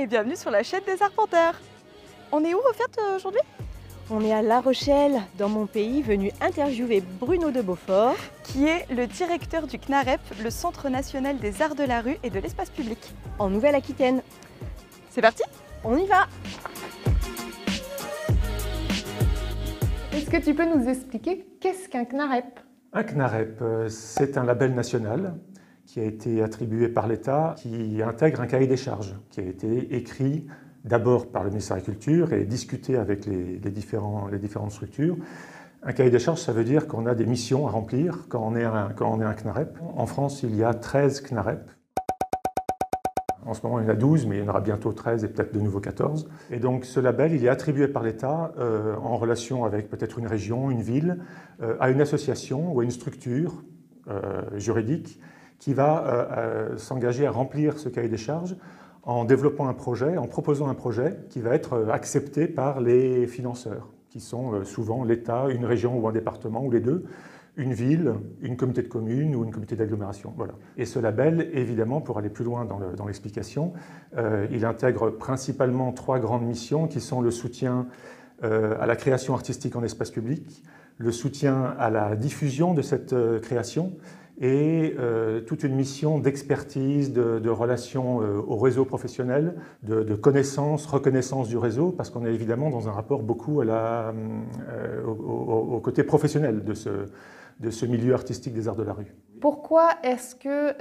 et bienvenue sur la chaîne des Arpenteurs. On est où au fait euh, aujourd'hui? On est à La Rochelle, dans mon pays, venu interviewer Bruno de Beaufort. Qui est le directeur du CNAREP, le Centre national des arts de la rue et de l'espace public. En Nouvelle-Aquitaine. C'est parti? On y va Est-ce que tu peux nous expliquer qu'est-ce qu'un CNAREP Un CNAREP, euh, c'est un label national qui a été attribué par l'État, qui intègre un cahier des charges, qui a été écrit d'abord par le ministère de la Culture et discuté avec les, différentes structures. Un cahier des charges, ça veut dire qu'on a des missions à remplir quand on est un, quand on est un CNAREP. En France, il y a 13 CNAREP. En ce moment, il y en a 12, mais il y en aura bientôt 13 et peut-être de nouveau 14. Et donc, ce label, il est attribué par l'État euh, en relation avec peut-être une région, une ville, euh, à une association ou à une structure euh, juridique qui va euh, euh, s'engager à remplir ce cahier des charges en développant un projet, en proposant un projet qui va être euh, accepté par les financeurs, qui sont souvent l'État, une région ou un département, ou les deux, une ville, une communauté de communes ou une communauté d'agglomération. Voilà. Et ce label, évidemment, pour aller plus loin dans l'explication, il intègre principalement trois grandes missions qui sont le soutien à la création artistique en espace public, le soutien à la diffusion de cette création et euh, toute une mission d'expertise, de, de, relation euh, au réseau professionnel, de, de, connaissance, reconnaissance du réseau, parce qu'on est évidemment dans un rapport beaucoup à la, euh, au, au, côté professionnel de ce, de ce milieu artistique des arts de la rue. Pourquoi est-ce que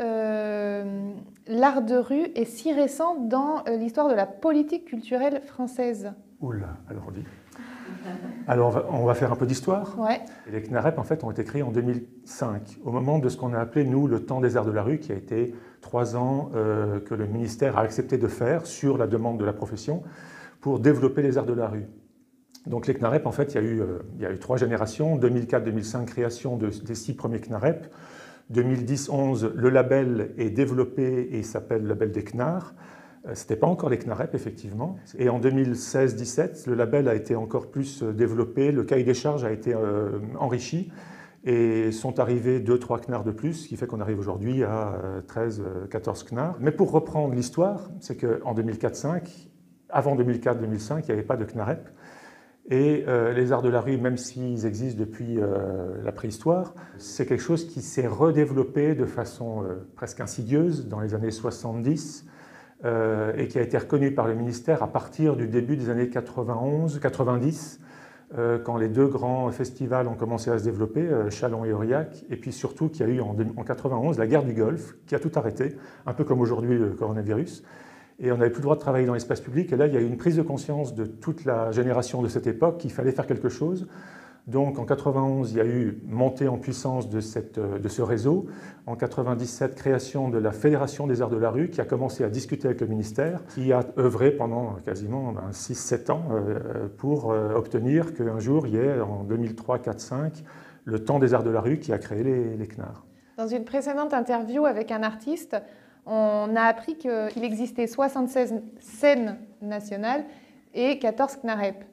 l'art de rue est si récent dans l'histoire de la politique culturelle française? Oula, alors on dit. Alors, on va faire un peu d'histoire. Ouais. Les CNAREP, en fait, ont été créés en 2005, au moment de ce qu'on a appelé, nous, le temps des arts de la rue, qui a été trois ans euh, que le ministère a accepté de faire sur la demande de la profession pour développer les arts de la rue. Donc les CNAREP, en fait, il y a eu, euh, il y a eu trois générations. 2004-2005, création de, des six premiers CNAREP. 2010-11, le label est développé et s'appelle le label des CNAR. Euh, ce n'était pas encore les CNAREP, effectivement. Et en 2016-17, le label a été encore plus euh, développé, le cahier des charges a été euh, enrichi, et sont arrivés 2-3 CNAR de plus, ce qui fait qu'on arrive aujourd'hui à 13-14 CNAR. Mais pour reprendre l'histoire, c'est qu'en 2004-5, avant 2004-2005, il n'y avait pas de CNAREP. Et les arts de la rue, même s'ils existent depuis la préhistoire, c'est quelque chose qui s'est redéveloppé de façon presque insidieuse dans les années 70 euh, et qui a été reconnu par le ministère à partir du début des années 91-90, euh, quand les deux grands festivals ont commencé à se développer, euh, Chalon et Aurillac, et puis surtout qu'il y a eu en, en 91 la guerre du Golfe, qui a tout arrêté, un peu comme aujourd'hui le coronavirus. Et on n'avait plus le droit de travailler dans l'espace public. Et là, il y a eu une prise de conscience de toute la génération de cette époque qu'il fallait faire quelque chose. Donc en 91, il y a eu montée en puissance de, de, ce réseau. En 97, création de la Fédération des arts de la rue qui a commencé à discuter avec le ministère, qui a œuvré pendant quasiment 6-7 ben, ans euh, pour euh, obtenir qu'un jour il y ait en 2003, 4, 5 le temps des arts de la rue qui a créé les, les CNAR. Dans une précédente interview avec un artiste, on a appris qu'il existait 76 scènes nationales et 14 CNAREP.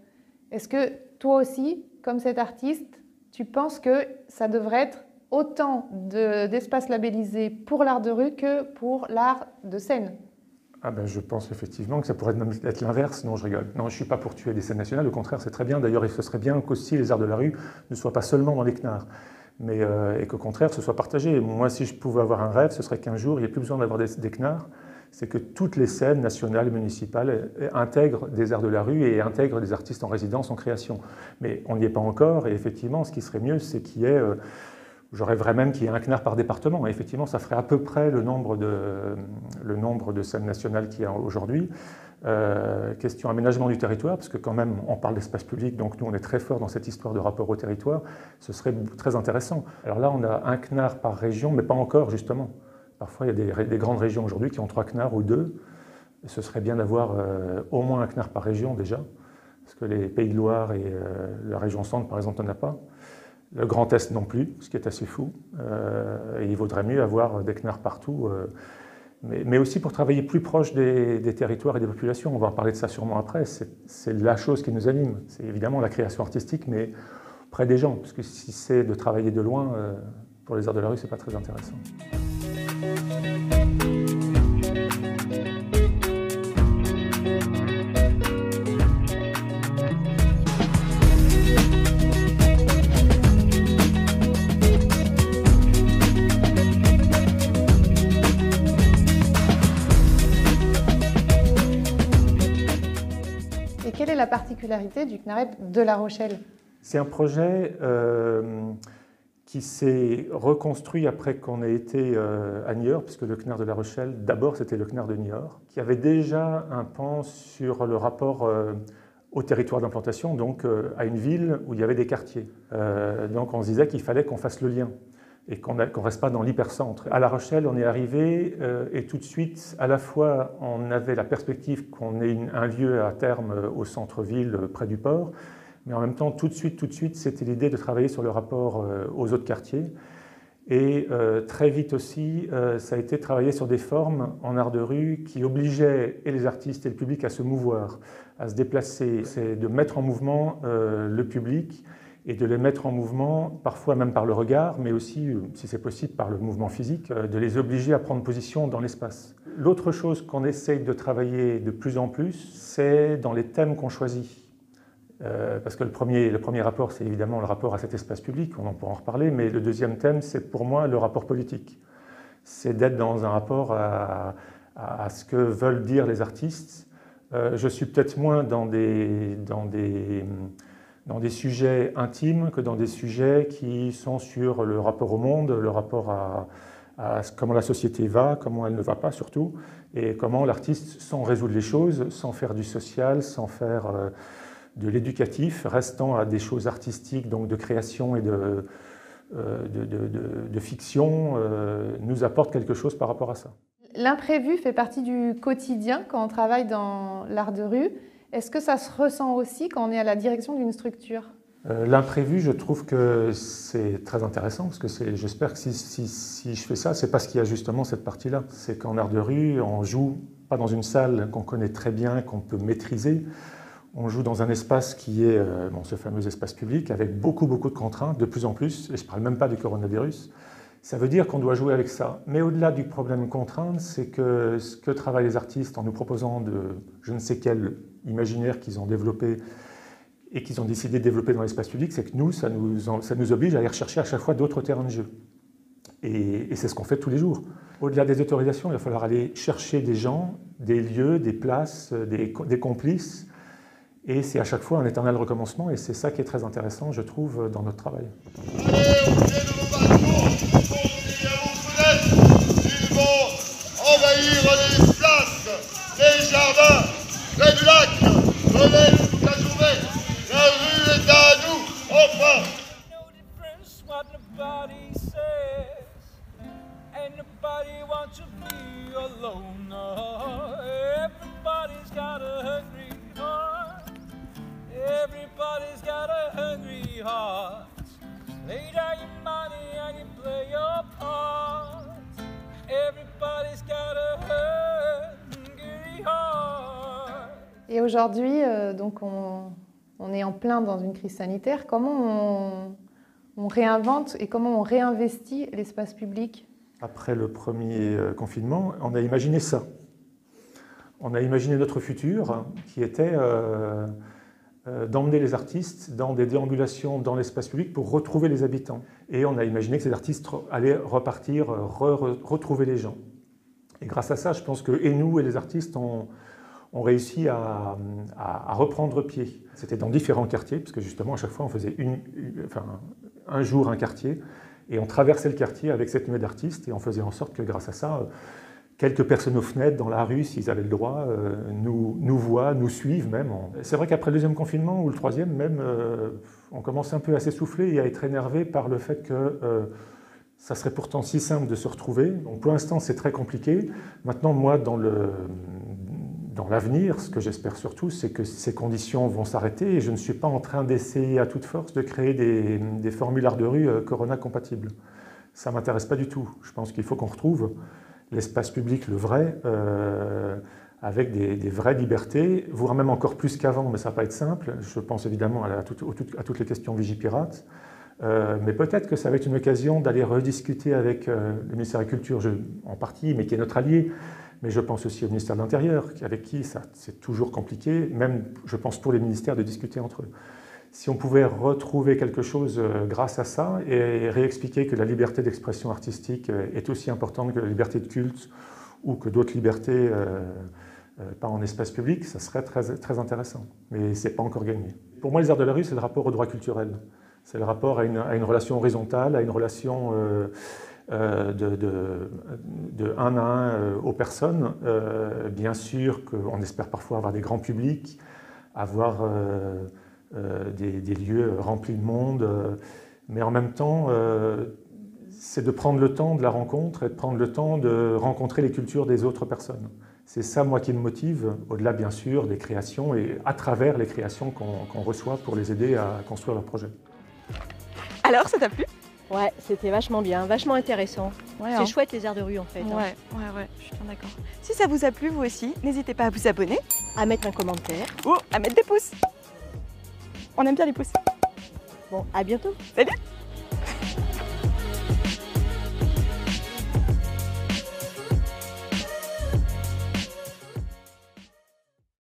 Est-ce que toi aussi, comme cet artiste, tu penses que ça devrait être autant d'espaces labellisés pour l'art de rue que pour l'art de scène? Ah ben, je pense effectivement que ça pourrait même être l'inverse. Non, je rigole. Non, je ne suis pas pour tuer des scènes nationales. Au contraire, c'est très bien. D'ailleurs, ce serait bien qu'aussi les arts de la rue ne soient pas seulement dans les CNAR, mais, euh, et qu'au contraire, ce soit partagé. Moi, si je pouvais avoir un rêve, ce serait qu'un jour, il n'y ait plus besoin d'avoir des, des CNAR, c'est que toutes les scènes nationales et municipales intègrent des arts de la rue et intègrent des artistes en résidence, en création. Mais on n'y est pas encore, et effectivement, ce qui serait mieux, c'est qu'il y ait, euh, j'aurais vraiment même qu'il y ait un CNAR par département. Et effectivement, ça ferait à peu près le nombre de, le nombre de scènes nationales qu'il y a aujourd'hui. Euh, question aménagement du territoire, parce que quand même, on parle d'espace public, donc nous, on est très fort dans cette histoire de rapport au territoire. Ce serait très intéressant. Alors là, on a un CNAR par région, mais pas encore, justement. Parfois, il y a des, grandes régions aujourd'hui qui ont trois CNAR ou deux. ce serait bien d'avoir euh, au moins un CNAR par région déjà, parce que les Pays de Loire et euh, la région Centre, par exemple, n'en a pas. Le Grand Est non plus, ce qui est assez fou. Euh, il vaudrait mieux avoir des CNAR partout, mais, aussi pour travailler plus proche des, des, territoires et des populations. On va en parler de ça sûrement après. C'est la chose qui nous anime. C'est évidemment la création artistique, mais près des gens, parce que si c'est de travailler de loin, pour les arts de la rue, c'est pas très intéressant. Et quelle est la particularité du CNAREP de La Rochelle? C'est un projet euh, qui s'est reconstruit après qu'on ait été à Niort, puisque le CNAR de La Rochelle, d'abord c'était le CNAR de Niort, qui avait déjà un pan sur le rapport au territoire d'implantation, donc à une ville où il y avait des quartiers. donc on se disait qu'il fallait qu'on fasse le lien et qu'on ne reste pas dans l'hypercentre. À La Rochelle, on est arrivé euh, et tout de suite, à la fois, on avait la perspective qu'on ait un lieu à terme euh, au centre-ville, euh, près du port, mais en même temps, tout de suite, tout de suite, c'était l'idée de travailler sur le rapport aux autres quartiers. Et très vite aussi, ça a été travailler sur des formes en art de rue qui obligeaient les artistes et le public à se mouvoir, à se déplacer. C'est de mettre en mouvement le public et de les mettre en mouvement, parfois même par le regard, mais aussi, euh, si c'est possible, par le mouvement physique, euh, de les obliger à prendre position dans l'espace. L'autre chose qu'on essaye de travailler de plus en plus, c'est dans les thèmes qu'on choisit. Euh, parce que le premier, le premier rapport, c'est évidemment le rapport à cet espace public, on en pourra en reparler, mais le deuxième thème, c'est pour moi le rapport politique. C'est d'être dans un rapport à, ce que veulent dire les artistes. je suis peut-être moins dans des, dans des dans des sujets intimes que dans des sujets qui sont sur le rapport au monde, le rapport à, comment la société va, comment elle ne va pas surtout, et comment l'artiste, sans résoudre les choses, sans faire du social, sans faire euh, de l'éducatif, restant à des choses artistiques, donc de création et de, euh, de, fiction, euh, nous apporte quelque chose par rapport à ça. L'imprévu fait partie du quotidien quand on travaille dans l'art de rue. Est-ce que ça se ressent aussi quand on est à la direction d'une structure? Euh, L'imprévu, je trouve que c'est très intéressant parce que j'espère que si, je fais ça, c'est parce qu'il y a justement cette partie-là. C'est qu'en art de rue, on joue pas dans une salle qu'on connaît très bien, qu'on peut maîtriser. On joue dans un espace qui est euh, ce fameux espace public avec beaucoup, beaucoup de contraintes, de plus en plus, et je ne parle même pas du coronavirus. Ça veut dire qu'on doit jouer avec ça. Mais au-delà du problème contrainte, c'est que ce que travaillent les artistes en nous proposant de je ne sais quel imaginaire qu'ils ont développé et qu'ils ont décidé de développer dans l'espace public, c'est que nous ça, nous, oblige à aller rechercher à chaque fois d'autres terrains de jeu. Et, c'est ce qu'on fait tous les jours. Au-delà des autorisations, il va falloir aller chercher des gens, des lieux, des places, des complices. Et c'est à chaque fois un éternel recommencement, et c'est ça qui est très intéressant, je trouve, dans notre travail. Everybody's got a hungry heart. Everybody's got a hungry heart. Lay down your money and you play your part. Et aujourd'hui, euh, donc on, est en plein dans une crise sanitaire. Comment on, réinvente et comment on réinvestit l'espace public? Après le premier euh, confinement, on a imaginé ça. On a imaginé notre futur qui était euh, d'emmener les artistes dans des déambulations dans l'espace public pour retrouver les habitants. Et on a imaginé que ces artistes allaient repartir, euh, retrouver les gens. Et grâce à ça, je pense que et nous et les artistes ont, réussi à, reprendre pied. C'était dans différents quartiers, parce que justement, à chaque fois, on faisait une, enfin, un jour un quartier, et on traversait le quartier avec cette nuée d'artistes, et on faisait en sorte que grâce à ça, quelques personnes aux fenêtres dans la rue, s'ils avaient le droit, euh, nous, voient, nous suivent même. C'est vrai qu'après le deuxième confinement ou le troisième même, euh, on commence un peu à s'essouffler et à être énervé par le fait que euh, ça serait pourtant si simple de se retrouver. Donc pour l'instant, c'est très compliqué. Maintenant, moi, dans le dans l'avenir, ce que j'espère surtout, c'est que ces conditions vont s'arrêter et je ne suis pas en train d'essayer à toute force de créer des, des formulaires de rue Corona compatibles. Ça ne m'intéresse pas du tout. Je pense qu'il faut qu'on retrouve l'espace public, le vrai, euh, avec des, vraies libertés, voire même encore plus qu'avant, mais ça va pas être simple. Je pense évidemment à, toutes les questions Vigipirate. Euh, mais peut-être que ça va être une occasion d'aller rediscuter avec euh, le ministère de la Culture, en partie, mais qui est notre allié. Mais je pense aussi au ministère de l'Intérieur, avec qui c'est toujours compliqué, même je pense pour les ministères de discuter entre eux si on pouvait retrouver quelque chose euh, grâce à ça et réexpliquer que la liberté d'expression artistique euh, est aussi importante que la liberté de culte ou que d'autres libertés euh, pas en espace public, ça serait très, très intéressant. Mais ce n'est pas encore gagné. Pour moi, les arts de la rue, c'est le rapport au droit culturel. C'est le rapport à une, relation horizontale, à une relation de, un à un aux personnes. Bien sûr qu'on espère parfois avoir des grands publics, avoir des, des, lieux remplis de monde, mais en même temps, c'est de prendre le temps de la rencontre et de prendre le temps de rencontrer les cultures des autres personnes. C'est ça, moi, qui me motive, au-delà, bien sûr, des créations et à travers les créations qu'on qu reçoit pour les aider à construire leur projet. Alors, ça t'a plu? Ouais, c'était vachement bien, vachement intéressant. Ouais, c'est hein. chouette les arts de rue en fait. Ouais, hein. ouais, ouais, je suis bien d'accord. Si ça vous a plu, vous aussi, n'hésitez pas à vous abonner À mettre un commentaire. ou à mettre des pouces. On aime bien les pouces. Bon, à bientôt. Salut